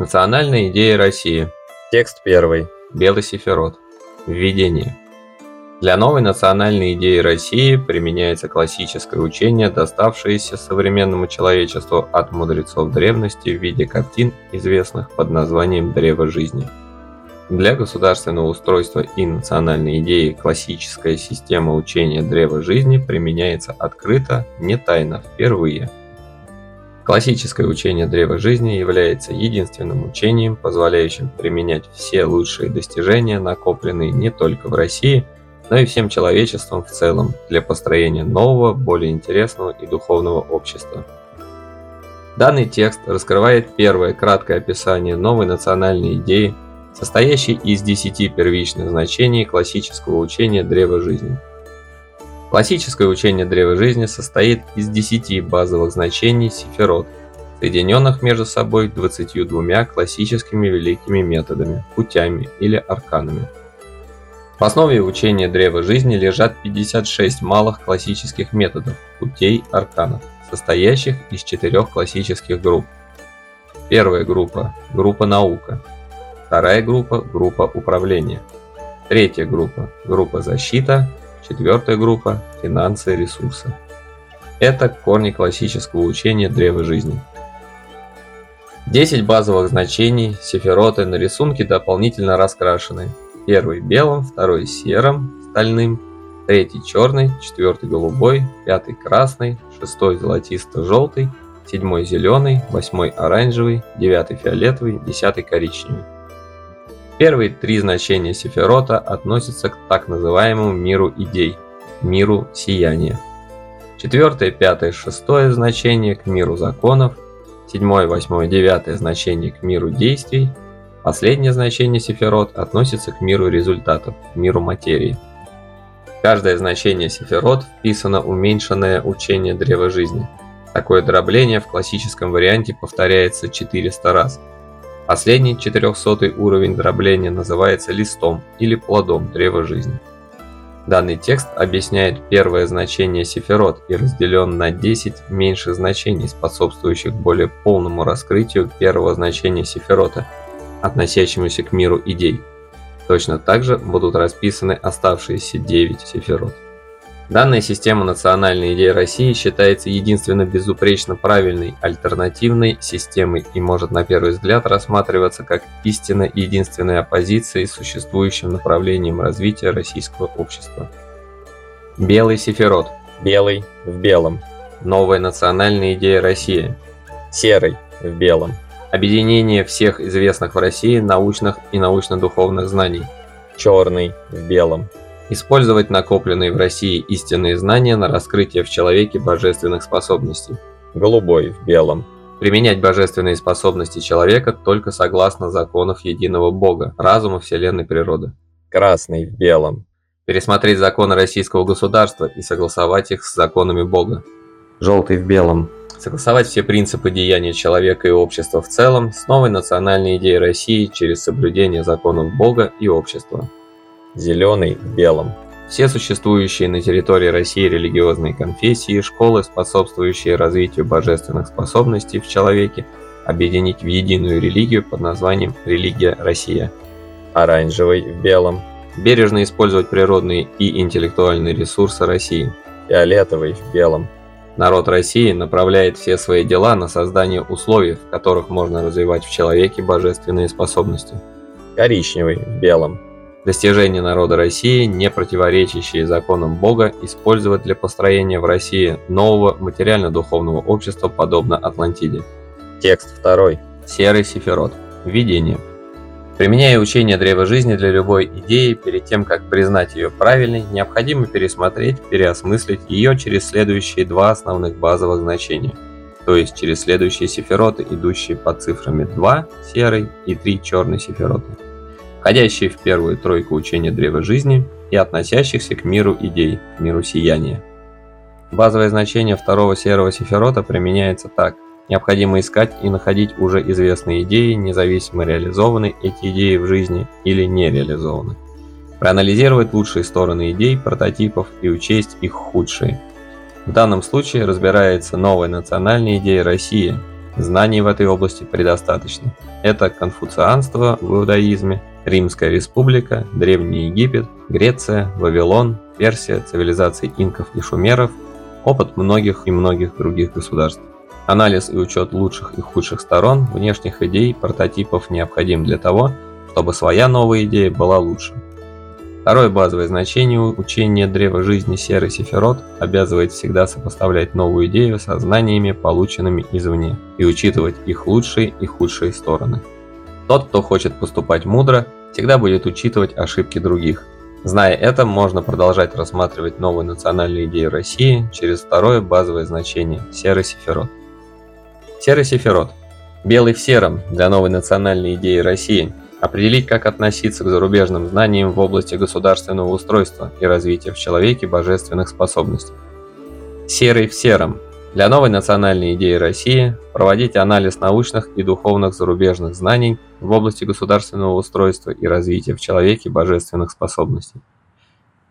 Национальная идея России. Текст первый. Белый сифирот. Введение. Для новой национальной идеи России применяется классическое учение, доставшееся современному человечеству от мудрецов древности в виде картин, известных под названием «Древо жизни». Для государственного устройства и национальной идеи классическая система учения Древа жизни применяется открыто, не тайно, впервые – Классическое учение Древа Жизни является единственным учением, позволяющим применять все лучшие достижения, накопленные не только в России, но и всем человечеством в целом для построения нового, более интересного и духовного общества. Данный текст раскрывает первое краткое описание новой национальной идеи, состоящей из десяти первичных значений классического учения Древа Жизни – Классическое учение Древа Жизни состоит из 10 базовых значений сифирот, соединенных между собой 22 классическими великими методами, путями или арканами. В основе учения Древа Жизни лежат 56 малых классических методов, путей, арканов, состоящих из четырех классических групп. Первая группа – группа наука. Вторая группа – группа управления. Третья группа – группа защита. Четвертая группа – финансы и ресурсы. Это корни классического учения Древа Жизни. 10 базовых значений сефироты на рисунке дополнительно раскрашены. Первый белым, второй серым, стальным, третий черный, четвертый голубой, пятый красный, шестой золотисто-желтый, седьмой зеленый, восьмой оранжевый, девятый фиолетовый, десятый коричневый. Первые три значения Сефирота относятся к так называемому миру идей, миру сияния. Четвертое, пятое, шестое значение к миру законов, седьмое, восьмое, девятое значение к миру действий, последнее значение Сефирот относится к миру результатов, миру материи. Каждое значение Сефирот вписано уменьшенное учение Древа Жизни. Такое дробление в классическом варианте повторяется 400 раз – Последний 400 уровень дробления называется листом или плодом древа жизни. Данный текст объясняет первое значение сифирот и разделен на 10 меньших значений, способствующих более полному раскрытию первого значения сифирота, относящемуся к миру идей. Точно так же будут расписаны оставшиеся 9 сифирот. Данная система национальной идеи России считается единственно безупречно правильной альтернативной системой и может на первый взгляд рассматриваться как истинно единственной оппозицией существующим направлением развития российского общества. Белый сифирот. Белый в белом. Новая национальная идея России. Серый в белом. Объединение всех известных в России научных и научно-духовных знаний. Черный в белом Использовать накопленные в России истинные знания на раскрытие в человеке божественных способностей. Голубой в белом. Применять божественные способности человека только согласно законов единого Бога, разума Вселенной природы. Красный в белом. Пересмотреть законы российского государства и согласовать их с законами Бога. Желтый в белом. Согласовать все принципы деяния человека и общества в целом с новой национальной идеей России через соблюдение законов Бога и общества зеленый в белом. Все существующие на территории России религиозные конфессии и школы, способствующие развитию божественных способностей в человеке, объединить в единую религию под названием «Религия Россия». Оранжевый в белом. Бережно использовать природные и интеллектуальные ресурсы России. Фиолетовый в белом. Народ России направляет все свои дела на создание условий, в которых можно развивать в человеке божественные способности. Коричневый в белом Достижения народа России, не противоречащие законам Бога, использовать для построения в России нового материально-духовного общества, подобно Атлантиде. Текст второй. Серый Сифирот. Введение. Применяя учение Древа Жизни для любой идеи, перед тем, как признать ее правильной, необходимо пересмотреть, переосмыслить ее через следующие два основных базовых значения, то есть через следующие сифироты, идущие под цифрами 2 серый и 3 черный сифироты входящие в первую тройку учения Древа Жизни и относящихся к миру идей, миру сияния. Базовое значение второго серого сифирота применяется так. Необходимо искать и находить уже известные идеи, независимо реализованы эти идеи в жизни или не реализованы. Проанализировать лучшие стороны идей, прототипов и учесть их худшие. В данном случае разбирается новая национальная идея России, знаний в этой области предостаточно. Это конфуцианство в иудаизме, Римская республика, Древний Египет, Греция, Вавилон, Персия, цивилизации инков и шумеров, опыт многих и многих других государств. Анализ и учет лучших и худших сторон, внешних идей, прототипов необходим для того, чтобы своя новая идея была лучше. Второе базовое значение учения древа жизни серый сефирот обязывает всегда сопоставлять новую идею со знаниями, полученными извне, и учитывать их лучшие и худшие стороны. Тот, кто хочет поступать мудро, всегда будет учитывать ошибки других. Зная это, можно продолжать рассматривать новые национальные идеи России через второе базовое значение – серый сефирот. Серый сефирот. Белый в сером для новой национальной идеи России – Определить, как относиться к зарубежным знаниям в области государственного устройства и развития в человеке божественных способностей. Серый в сером. Для новой национальной идеи России проводить анализ научных и духовных зарубежных знаний в области государственного устройства и развития в человеке божественных способностей.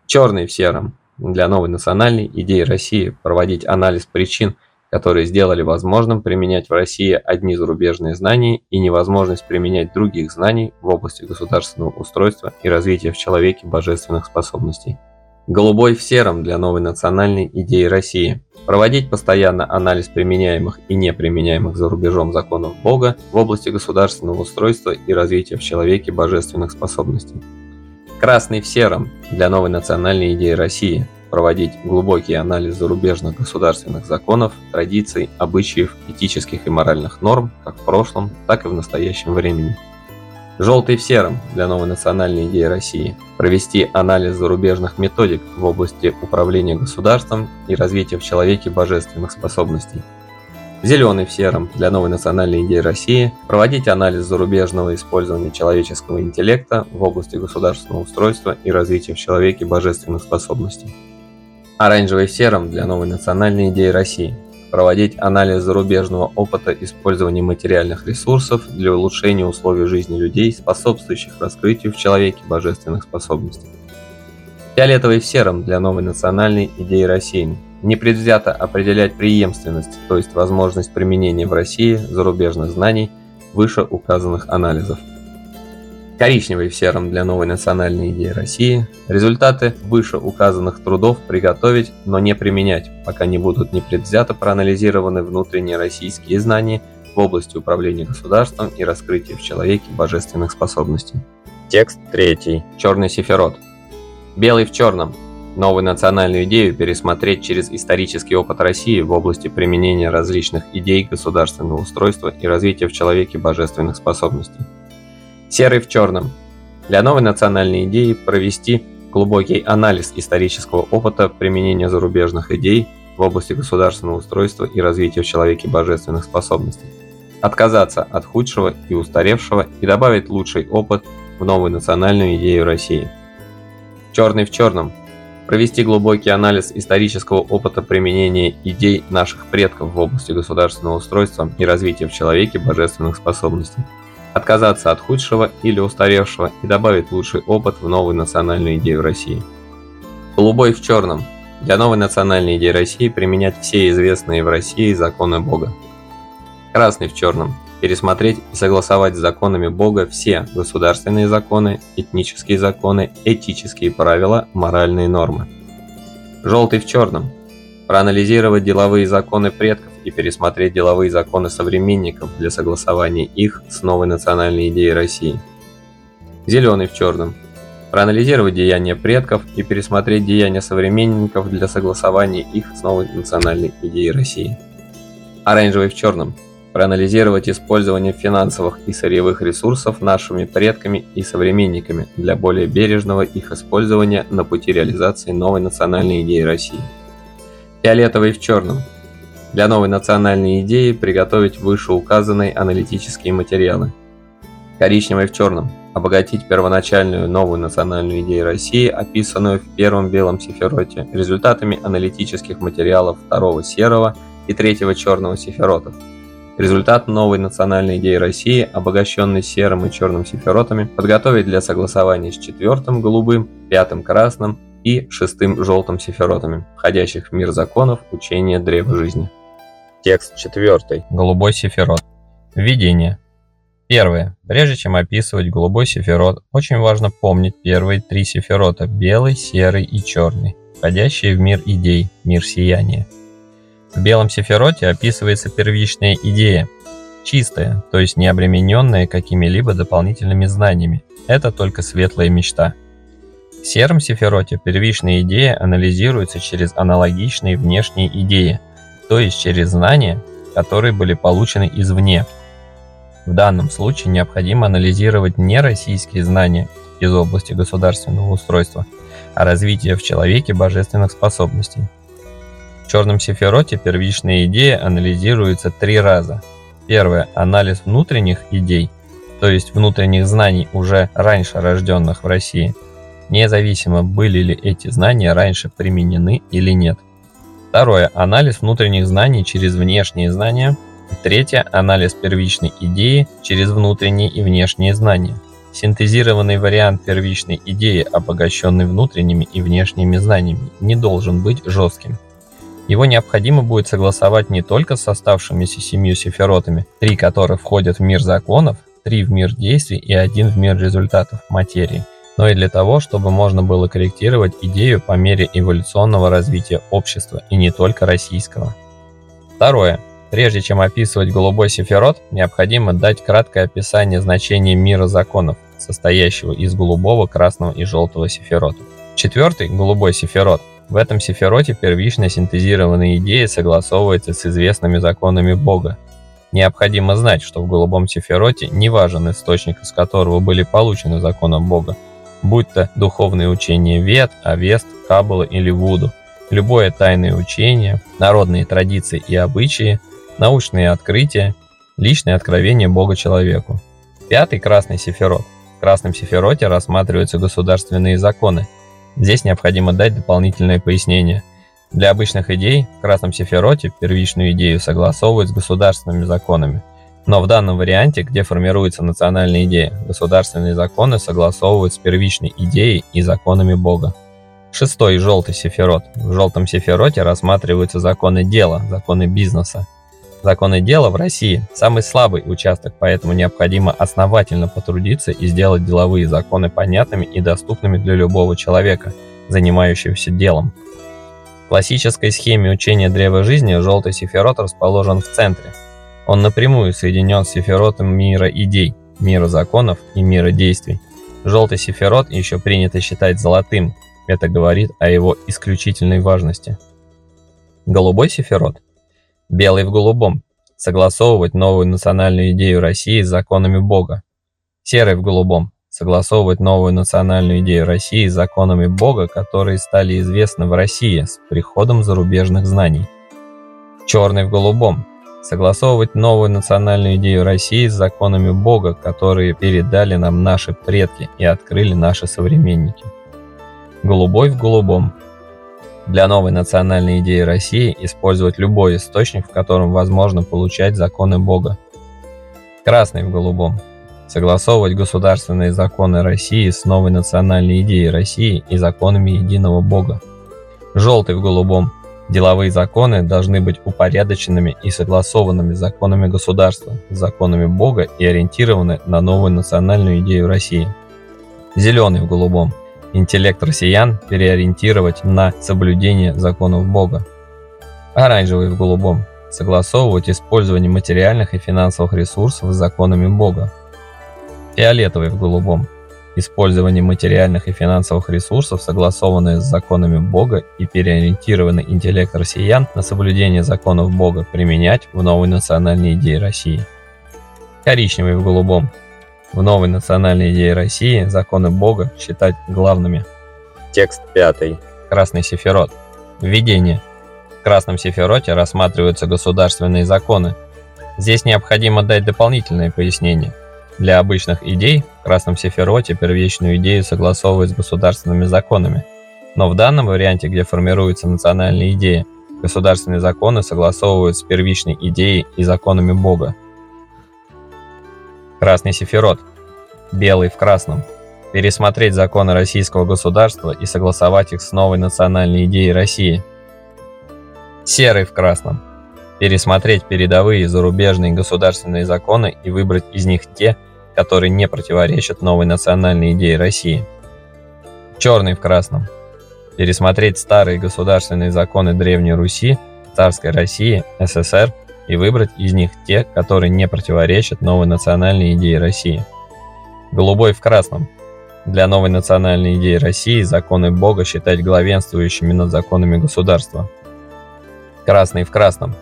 Черный в сером. Для новой национальной идеи России проводить анализ причин – которые сделали возможным применять в России одни зарубежные знания и невозможность применять других знаний в области государственного устройства и развития в человеке божественных способностей. Голубой в сером для новой национальной идеи России. Проводить постоянно анализ применяемых и неприменяемых за рубежом законов Бога в области государственного устройства и развития в человеке божественных способностей. Красный в сером для новой национальной идеи России – проводить глубокий анализ зарубежных государственных законов, традиций, обычаев, этических и моральных норм, как в прошлом, так и в настоящем времени. Желтый в сером для новой национальной идеи России. Провести анализ зарубежных методик в области управления государством и развития в человеке божественных способностей. Зеленый в сером для новой национальной идеи России. Проводить анализ зарубежного использования человеческого интеллекта в области государственного устройства и развития в человеке божественных способностей оранжевый серым для новой национальной идеи России, проводить анализ зарубежного опыта использования материальных ресурсов для улучшения условий жизни людей, способствующих раскрытию в человеке божественных способностей. Фиолетовый в сером для новой национальной идеи России, непредвзято определять преемственность, то есть возможность применения в России зарубежных знаний выше указанных анализов коричневый в сером для новой национальной идеи России, результаты выше указанных трудов приготовить, но не применять, пока не будут непредвзято проанализированы внутренние российские знания в области управления государством и раскрытия в человеке божественных способностей. Текст третий. Черный сиферот. Белый в черном. Новую национальную идею пересмотреть через исторический опыт России в области применения различных идей государственного устройства и развития в человеке божественных способностей. Серый в черном. Для новой национальной идеи провести глубокий анализ исторического опыта применения зарубежных идей в области государственного устройства и развития в человеке божественных способностей. Отказаться от худшего и устаревшего и добавить лучший опыт в новую национальную идею России. Черный в черном. Провести глубокий анализ исторического опыта применения идей наших предков в области государственного устройства и развития в человеке божественных способностей отказаться от худшего или устаревшего и добавить лучший опыт в новую национальную идею России. Голубой в черном. Для новой национальной идеи России применять все известные в России законы Бога. Красный в черном. Пересмотреть и согласовать с законами Бога все государственные законы, этнические законы, этические правила, моральные нормы. Желтый в черном. Проанализировать деловые законы предков и пересмотреть деловые законы современников для согласования их с новой национальной идеей России. Зеленый в черном. Проанализировать деяния предков и пересмотреть деяния современников для согласования их с новой национальной идеей России. Оранжевый в черном. Проанализировать использование финансовых и сырьевых ресурсов нашими предками и современниками для более бережного их использования на пути реализации новой национальной идеи России. Фиолетовый в черном для новой национальной идеи приготовить вышеуказанные аналитические материалы. Коричневый в черном. Обогатить первоначальную новую национальную идею России, описанную в первом белом сифероте, результатами аналитических материалов второго серого и третьего черного сиферотов. Результат новой национальной идеи России, обогащенный серым и черным сиферотами, подготовить для согласования с четвертым голубым, пятым красным и шестым желтым сиферотами, входящих в мир законов учения древа жизни. Текст четвертый. Голубой сифирот. Введение. Первое. Прежде чем описывать голубой сифирот, очень важно помнить первые три сифирота – белый, серый и черный, входящие в мир идей, мир сияния. В белом сифироте описывается первичная идея, чистая, то есть не обремененная какими-либо дополнительными знаниями. Это только светлая мечта. В сером сифироте первичная идея анализируется через аналогичные внешние идеи – то есть через знания, которые были получены извне. В данном случае необходимо анализировать не российские знания из области государственного устройства, а развитие в человеке божественных способностей. В черном сефероте первичная идея анализируется три раза. Первое – анализ внутренних идей, то есть внутренних знаний уже раньше рожденных в России, независимо были ли эти знания раньше применены или нет – Второе. Анализ внутренних знаний через внешние знания. Третье. Анализ первичной идеи через внутренние и внешние знания. Синтезированный вариант первичной идеи, обогащенный внутренними и внешними знаниями, не должен быть жестким. Его необходимо будет согласовать не только с оставшимися семью сефиротами, три которых входят в мир законов, три в мир действий и один в мир результатов материи – но и для того, чтобы можно было корректировать идею по мере эволюционного развития общества и не только российского. Второе. Прежде чем описывать голубой сефирот, необходимо дать краткое описание значения мира законов, состоящего из голубого, красного и желтого сефиротов. Четвертый, голубой сефирот. В этом сефироте первичная синтезированная идея согласовывается с известными законами Бога. Необходимо знать, что в голубом сефироте не важен источник, из которого были получены законы Бога, будь то духовные учения Вед, Авест, Каббала или Вуду, любое тайное учение, народные традиции и обычаи, научные открытия, личное откровение Бога человеку. Пятый красный сефирот. В красном сефироте рассматриваются государственные законы. Здесь необходимо дать дополнительное пояснение. Для обычных идей в красном сефироте первичную идею согласовывают с государственными законами – но в данном варианте, где формируется национальная идея, государственные законы согласовывают с первичной идеей и законами Бога. Шестой – желтый сефирот. В желтом сефироте рассматриваются законы дела, законы бизнеса. Законы дела в России – самый слабый участок, поэтому необходимо основательно потрудиться и сделать деловые законы понятными и доступными для любого человека, занимающегося делом. В классической схеме учения древа жизни желтый сефирот расположен в центре – он напрямую соединен с сефиротом мира идей, мира законов и мира действий. Желтый сефирот еще принято считать золотым, это говорит о его исключительной важности. Голубой сефирот, белый в голубом, согласовывать новую национальную идею России с законами Бога. Серый в голубом, согласовывать новую национальную идею России с законами Бога, которые стали известны в России с приходом зарубежных знаний. Черный в голубом, согласовывать новую национальную идею России с законами Бога, которые передали нам наши предки и открыли наши современники. Голубой в голубом. Для новой национальной идеи России использовать любой источник, в котором возможно получать законы Бога. Красный в голубом. Согласовывать государственные законы России с новой национальной идеей России и законами единого Бога. Желтый в голубом Деловые законы должны быть упорядоченными и согласованными законами государства, законами Бога и ориентированы на новую национальную идею России. Зеленый в голубом. Интеллект россиян переориентировать на соблюдение законов Бога. Оранжевый в голубом. Согласовывать использование материальных и финансовых ресурсов с законами Бога. Фиолетовый в голубом использование материальных и финансовых ресурсов, согласованные с законами Бога и переориентированный интеллект россиян на соблюдение законов Бога применять в новой национальной идее России. Коричневый в голубом. В новой национальной идее России законы Бога считать главными. Текст пятый. Красный сефирот. Введение. В красном сефироте рассматриваются государственные законы. Здесь необходимо дать дополнительное пояснение. Для обычных идей в красном сефироте первичную идею согласовывать с государственными законами. Но в данном варианте, где формируется национальная идея, государственные законы согласовывают с первичной идеей и законами Бога. Красный сефирот. Белый в красном. Пересмотреть законы российского государства и согласовать их с новой национальной идеей России. Серый в красном Пересмотреть передовые зарубежные государственные законы и выбрать из них те, которые не противоречат новой национальной идее России. Черный в красном. Пересмотреть старые государственные законы Древней Руси, Царской России, СССР и выбрать из них те, которые не противоречат новой национальной идее России. Голубой в красном. Для новой национальной идеи России законы Бога считать главенствующими над законами государства. Красный в красном.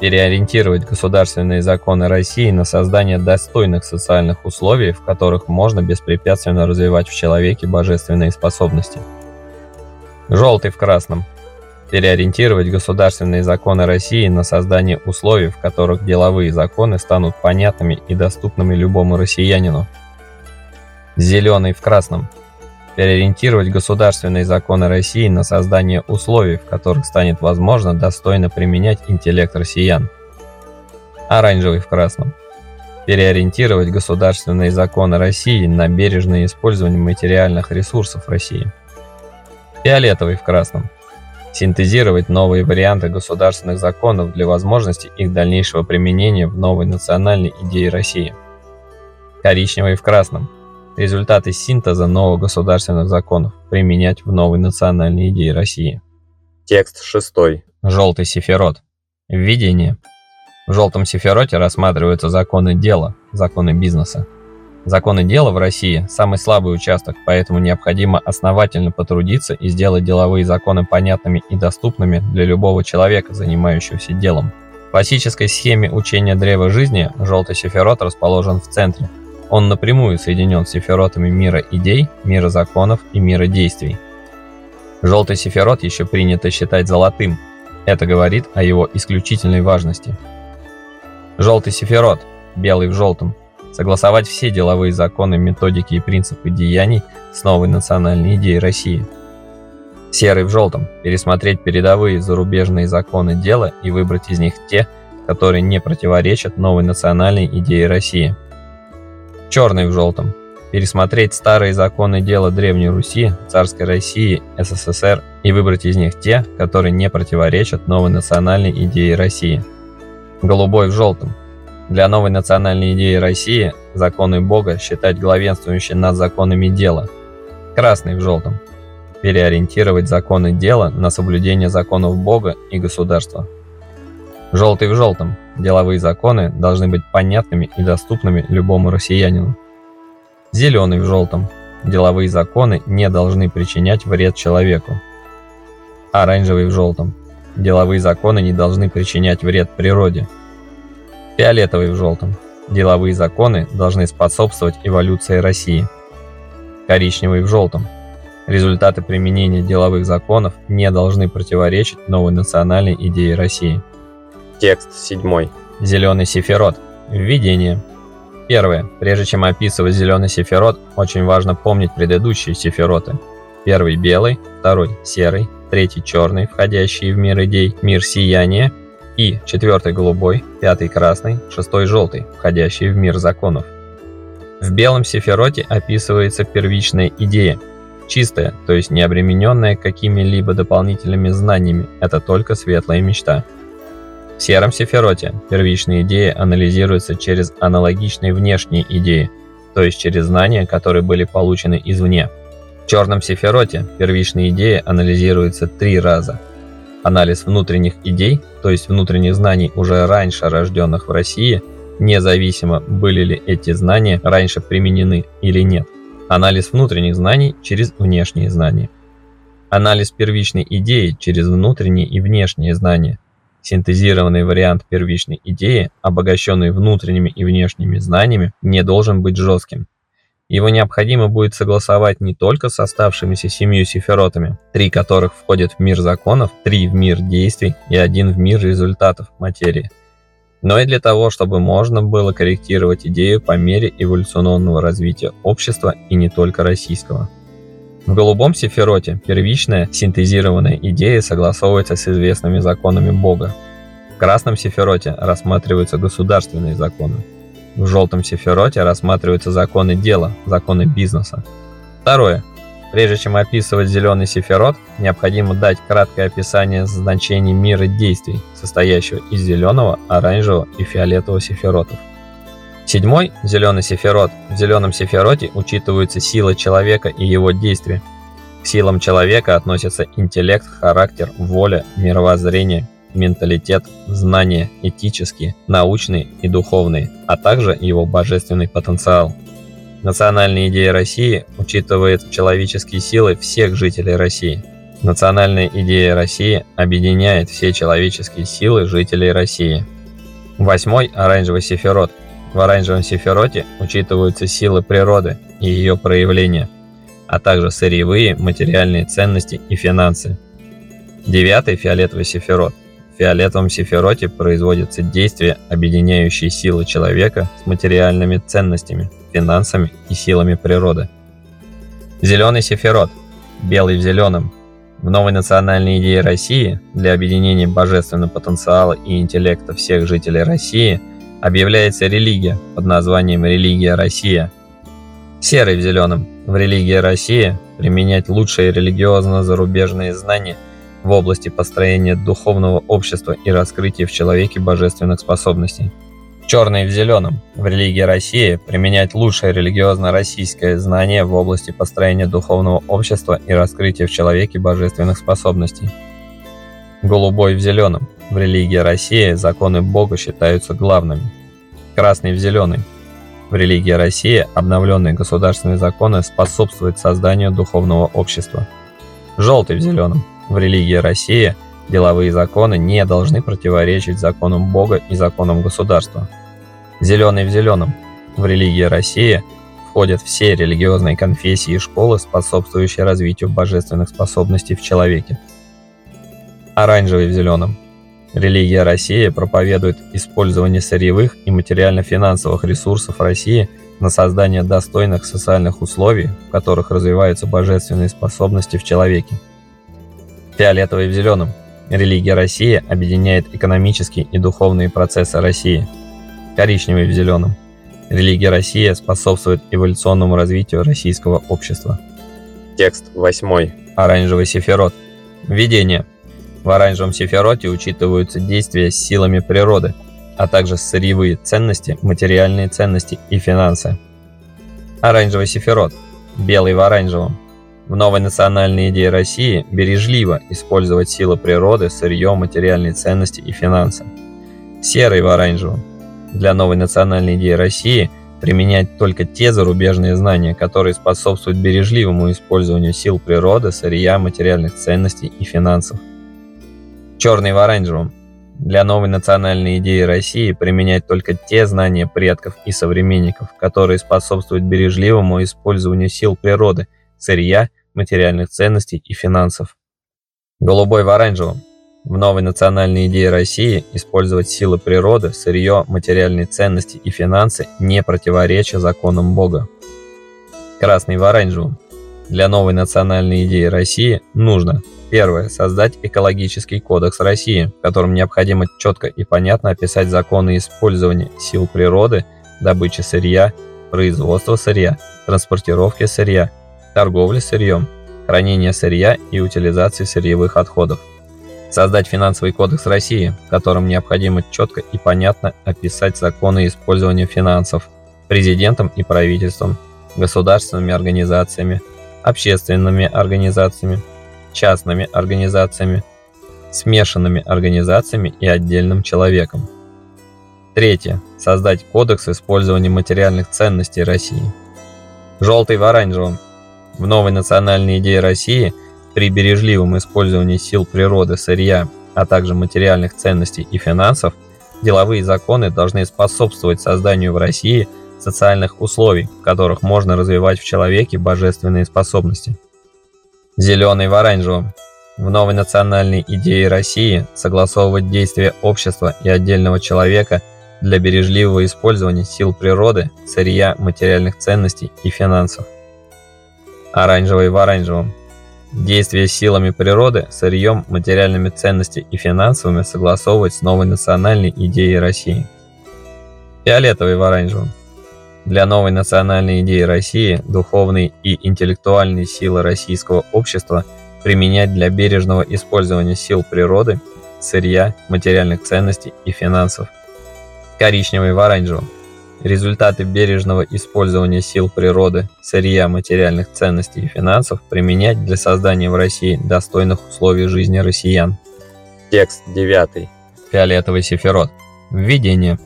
Переориентировать государственные законы России на создание достойных социальных условий, в которых можно беспрепятственно развивать в человеке божественные способности. Желтый в красном переориентировать государственные законы России на создание условий, в которых деловые законы станут понятными и доступными любому россиянину. Зеленый в красном. Переориентировать государственные законы России на создание условий, в которых станет возможно достойно применять интеллект россиян. Оранжевый в красном. Переориентировать государственные законы России на бережное использование материальных ресурсов России. Фиолетовый в красном синтезировать новые варианты государственных законов для возможности их дальнейшего применения в новой национальной идее России. Коричневый в красном. Результаты синтеза новых государственных законов применять в новой национальной идее России. Текст шестой. Желтый сифирот. Введение. В желтом сифироте рассматриваются законы дела, законы бизнеса. Законы дела в России – самый слабый участок, поэтому необходимо основательно потрудиться и сделать деловые законы понятными и доступными для любого человека, занимающегося делом. В классической схеме учения древа жизни желтый сефирот расположен в центре. Он напрямую соединен с сефиротами мира идей, мира законов и мира действий. Желтый сефирот еще принято считать золотым. Это говорит о его исключительной важности. Желтый сефирот, белый в желтом – согласовать все деловые законы, методики и принципы деяний с новой национальной идеей России. Серый в желтом – пересмотреть передовые зарубежные законы дела и выбрать из них те, которые не противоречат новой национальной идее России. Черный в желтом – пересмотреть старые законы дела Древней Руси, Царской России, СССР и выбрать из них те, которые не противоречат новой национальной идее России. Голубой в желтом – для новой национальной идеи России законы Бога считать главенствующим над законами дела. Красный в желтом. Переориентировать законы дела на соблюдение законов Бога и государства. Желтый в желтом. Деловые законы должны быть понятными и доступными любому россиянину. Зеленый в желтом. Деловые законы не должны причинять вред человеку. Оранжевый в желтом. Деловые законы не должны причинять вред природе. Фиолетовый в желтом. Деловые законы должны способствовать эволюции России. Коричневый в желтом. Результаты применения деловых законов не должны противоречить новой национальной идее России. Текст 7. Зеленый сефирот. Введение. Первое. Прежде чем описывать зеленый сефирот, очень важно помнить предыдущие сефироты. Первый белый, второй серый, третий черный, входящий в мир идей, мир сияния – и четвертый голубой, пятый красный, шестой желтый, входящий в мир законов. В белом сефироте описывается первичная идея, чистая, то есть не обремененная какими-либо дополнительными знаниями, это только светлая мечта. В сером сефироте первичные идеи анализируются через аналогичные внешние идеи, то есть через знания, которые были получены извне. В черном сефироте первичные идеи анализируются три раза – Анализ внутренних идей, то есть внутренних знаний уже раньше рожденных в России, независимо были ли эти знания раньше применены или нет. Анализ внутренних знаний через внешние знания. Анализ первичной идеи через внутренние и внешние знания. Синтезированный вариант первичной идеи, обогащенный внутренними и внешними знаниями, не должен быть жестким. Его необходимо будет согласовать не только с оставшимися семью сифиротами, три которых входят в мир законов, три в мир действий и один в мир результатов материи, но и для того, чтобы можно было корректировать идею по мере эволюционного развития общества и не только российского. В голубом сифироте первичная синтезированная идея согласовывается с известными законами Бога. В красном сифироте рассматриваются государственные законы. В желтом сефироте рассматриваются законы дела, законы бизнеса. Второе. Прежде чем описывать зеленый сифирот, необходимо дать краткое описание значений мира действий, состоящего из зеленого, оранжевого и фиолетового сифиротов. Седьмой, зеленый сифирот. В зеленом сифироте учитываются силы человека и его действия. К силам человека относятся интеллект, характер, воля, мировоззрение, менталитет, знания, этические, научные и духовные, а также его божественный потенциал. Национальная идея России учитывает человеческие силы всех жителей России. Национальная идея России объединяет все человеческие силы жителей России. Восьмой – оранжевый сифирот – в оранжевом сифироте учитываются силы природы и ее проявления, а также сырьевые, материальные ценности и финансы. Девятый фиолетовый сифирот. В фиолетовом сифироте производятся действия, объединяющие силы человека с материальными ценностями, финансами и силами природы. Зеленый сифирот. Белый в зеленом. В новой национальной идее России для объединения божественного потенциала и интеллекта всех жителей России – объявляется религия под названием «Религия Россия». Серый в зеленом. В религии Россия применять лучшие религиозно-зарубежные знания в области построения духовного общества и раскрытия в человеке божественных способностей. Черный в зеленом. В религии России применять лучшее религиозно-российское знание в области построения духовного общества и раскрытия в человеке божественных способностей. Голубой в зеленом. В религии России законы Бога считаются главными. Красный в зеленый. В религии России обновленные государственные законы способствуют созданию духовного общества. Желтый в зеленом. В религии России деловые законы не должны противоречить законам Бога и законам государства. Зеленый в зеленом. В религии России входят все религиозные конфессии и школы, способствующие развитию божественных способностей в человеке. Оранжевый в зеленом. Религия России проповедует использование сырьевых и материально-финансовых ресурсов России на создание достойных социальных условий, в которых развиваются божественные способности в человеке. Фиолетовый в зеленом. Религия России объединяет экономические и духовные процессы России. Коричневый в зеленом. Религия России способствует эволюционному развитию российского общества. Текст 8. Оранжевый сифирот. Введение. В оранжевом сифироте учитываются действия с силами природы, а также сырьевые ценности, материальные ценности и финансы. Оранжевый сифирот. Белый в оранжевом. В новой национальной идее России бережливо использовать силы природы, сырье, материальные ценности и финансы. Серый в оранжевом. Для новой национальной идеи России применять только те зарубежные знания, которые способствуют бережливому использованию сил природы, сырья, материальных ценностей и финансов черный в оранжевом. Для новой национальной идеи России применять только те знания предков и современников, которые способствуют бережливому использованию сил природы, сырья, материальных ценностей и финансов. Голубой в оранжевом. В новой национальной идее России использовать силы природы, сырье, материальные ценности и финансы не противоречия законам Бога. Красный в оранжевом. Для новой национальной идеи России нужно Первое. Создать экологический кодекс России, в котором необходимо четко и понятно описать законы использования сил природы, добычи сырья, производства сырья, транспортировки сырья, торговли сырьем, хранения сырья и утилизации сырьевых отходов. Создать финансовый кодекс России, в котором необходимо четко и понятно описать законы использования финансов президентом и правительством, государственными организациями, общественными организациями, частными организациями, смешанными организациями и отдельным человеком. Третье. Создать кодекс использования материальных ценностей России. Желтый в оранжевом. В новой национальной идее России при бережливом использовании сил природы, сырья, а также материальных ценностей и финансов, деловые законы должны способствовать созданию в России социальных условий, в которых можно развивать в человеке божественные способности. Зеленый в оранжевом. В новой национальной идее России согласовывать действия общества и отдельного человека для бережливого использования сил природы, сырья, материальных ценностей и финансов. Оранжевый в оранжевом. Действия силами природы, сырьем, материальными ценностями и финансовыми согласовывать с новой национальной идеей России. Фиолетовый в оранжевом Для новой национальной идеи России духовные и интеллектуальные силы российского общества применять для бережного использования сил природы, сырья, материальных ценностей и финансов. Коричневый в оранжевом. Результаты бережного использования сил природы, сырья, материальных ценностей и финансов применять для создания в России достойных условий жизни россиян. Текст 9. Фиолетовый сефирот. Введение.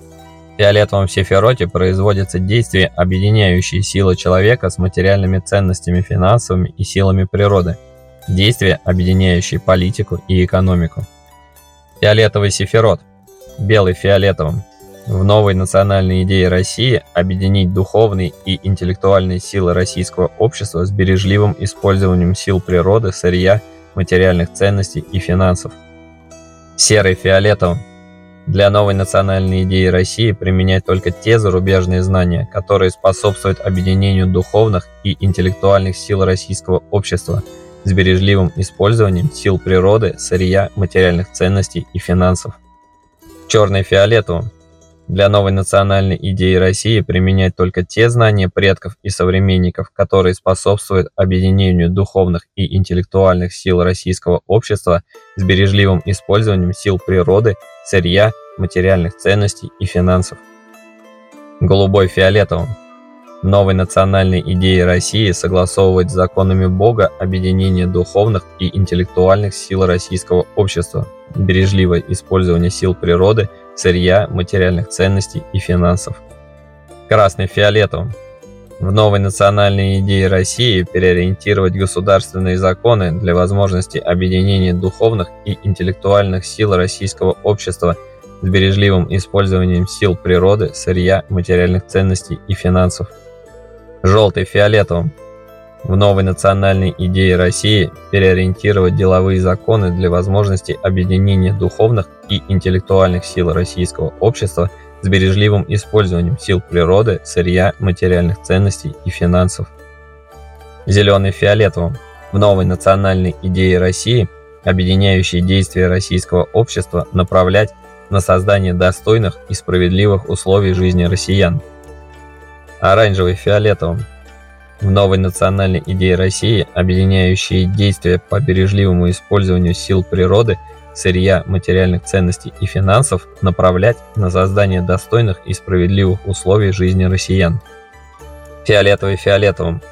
Фиолетовом сефироте производятся действия, объединяющие силы человека с материальными ценностями финансовыми и силами природы. Действия, объединяющие политику и экономику. Фиолетовый сефирот. Белый фиолетовым. В новой национальной идее России объединить духовные и интеллектуальные силы российского общества с бережливым использованием сил природы, сырья, материальных ценностей и финансов. Серый фиолетовым. Для новой национальной идеи России применять только те зарубежные знания, которые способствуют объединению духовных и интеллектуальных сил российского общества с бережливым использованием сил природы, сырья, материальных ценностей и финансов. Черный фиолетовым для новой национальной идеи России применять только те знания предков и современников, которые способствуют объединению духовных и интеллектуальных сил российского общества с бережливым использованием сил природы, сырья, материальных ценностей и финансов. Голубой фиолетовым. Новой национальной идеей России согласовывать с законами Бога объединение духовных и интеллектуальных сил российского общества, бережливое использование сил природы – сырья, материальных ценностей и финансов. Красный фиолетовым. В новой национальной идее России переориентировать государственные законы для возможности объединения духовных и интеллектуальных сил российского общества с бережливым использованием сил природы, сырья, материальных ценностей и финансов. Желтый фиолетовым в новой национальной идее России переориентировать деловые законы для возможности объединения духовных и интеллектуальных сил российского общества с бережливым использованием сил природы, сырья, материальных ценностей и финансов. Зеленый фиолетовым. В новой национальной идее России объединяющие действия российского общества направлять на создание достойных и справедливых условий жизни россиян. Оранжевый фиолетовым в новой национальной идее России, объединяющей действия по бережливому использованию сил природы, сырья, материальных ценностей и финансов, направлять на создание достойных и справедливых условий жизни россиян. Фиолетовый фиолетовым.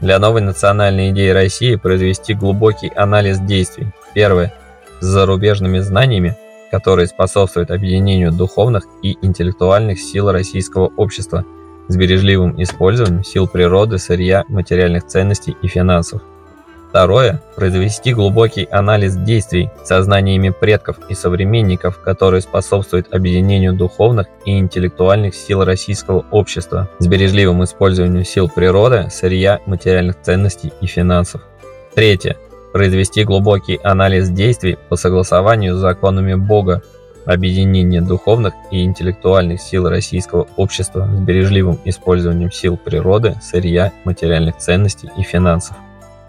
Для новой национальной идеи России произвести глубокий анализ действий. Первое. С зарубежными знаниями, которые способствуют объединению духовных и интеллектуальных сил российского общества – с бережливым использованием сил природы, сырья, материальных ценностей и финансов. Второе – произвести глубокий анализ действий сознаниями предков и современников, которые способствуют объединению духовных и интеллектуальных сил российского общества с бережливым использованием сил природы, сырья, материальных ценностей и финансов. Третье – произвести глубокий анализ действий по согласованию с законами Бога объединение духовных и интеллектуальных сил российского общества с бережливым использованием сил природы, сырья, материальных ценностей и финансов.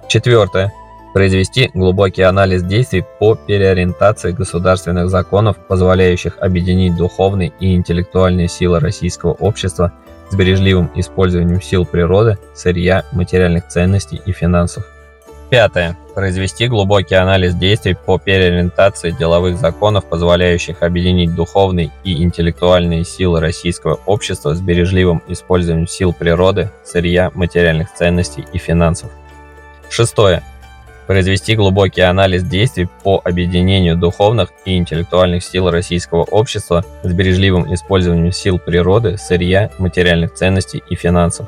Четвертое. Произвести глубокий анализ действий по переориентации государственных законов, позволяющих объединить духовные и интеллектуальные силы российского общества с бережливым использованием сил природы, сырья, материальных ценностей и финансов. Пятое. Произвести глубокий анализ действий по переориентации деловых законов, позволяющих объединить духовные и интеллектуальные силы российского общества с бережливым использованием сил природы, сырья, материальных ценностей и финансов. Шестое. Произвести глубокий анализ действий по объединению духовных и интеллектуальных сил российского общества с бережливым использованием сил природы, сырья, материальных ценностей и финансов.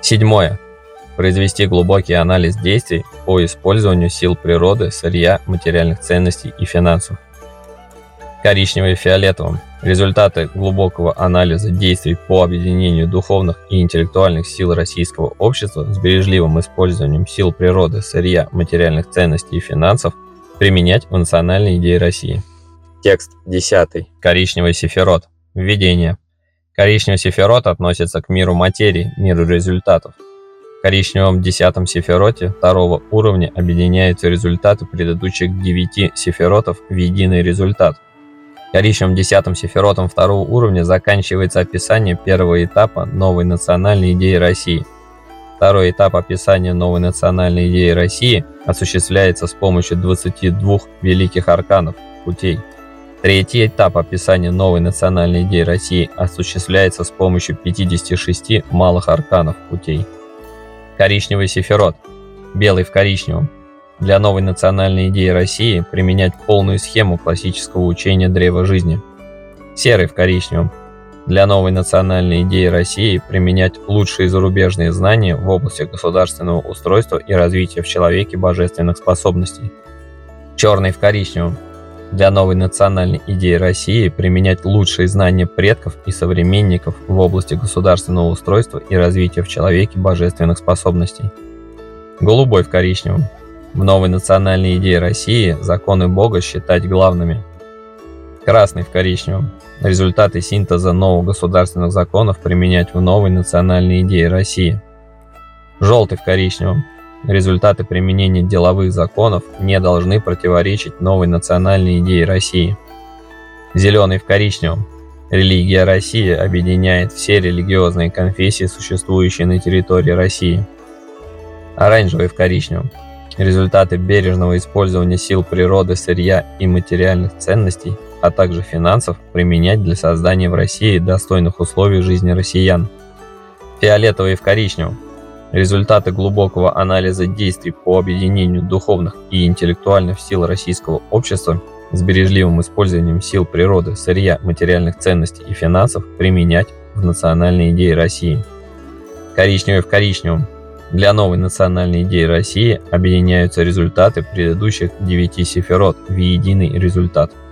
Седьмое произвести глубокий анализ действий по использованию сил природы, сырья, материальных ценностей и финансов. Коричневый и фиолетовым. Результаты глубокого анализа действий по объединению духовных и интеллектуальных сил российского общества с бережливым использованием сил природы, сырья, материальных ценностей и финансов применять в национальной идее России. Текст 10. Коричневый сефирот. Введение. Коричневый сефирот относится к миру материи, миру результатов коричневом десятом сефироте второго уровня объединяются результаты предыдущих девяти сефиротов в единый результат. Коричневым десятым сефиротом второго уровня заканчивается описание первого этапа новой национальной идеи России. Второй этап описания новой национальной идеи России осуществляется с помощью 22 великих арканов, путей. Третий этап описания новой национальной идеи России осуществляется с помощью 56 малых арканов, путей. Коричневый сефирот, белый в коричневом, для новой национальной идеи России применять полную схему классического учения древа жизни. Серый в коричневом. Для новой национальной идеи России применять лучшие зарубежные знания в области государственного устройства и развития в человеке божественных способностей. Черный в коричневом. Для новой национальной идеи России применять лучшие знания предков и современников в области государственного устройства и развития в человеке божественных способностей. Голубой в коричневом в новой национальной идее России законы Бога считать главными. Красный в коричневом. Результаты синтеза новых государственных законов применять в новой национальной идее России. Желтый в коричневом. Результаты применения деловых законов не должны противоречить новой национальной идее России. Зеленый в коричневом. Религия России объединяет все религиозные конфессии, существующие на территории России. Оранжевый в коричневом результаты бережного использования сил природы, сырья и материальных ценностей, а также финансов применять для создания в России достойных условий жизни россиян. Фиолетовый в коричневом. Результаты глубокого анализа действий по объединению духовных и интеллектуальных сил российского общества с бережливым использованием сил природы, сырья, материальных ценностей и финансов применять в национальной идее России. Коричневый в коричневом для новой национальной идеи России объединяются результаты предыдущих девяти сефирот в единый результат –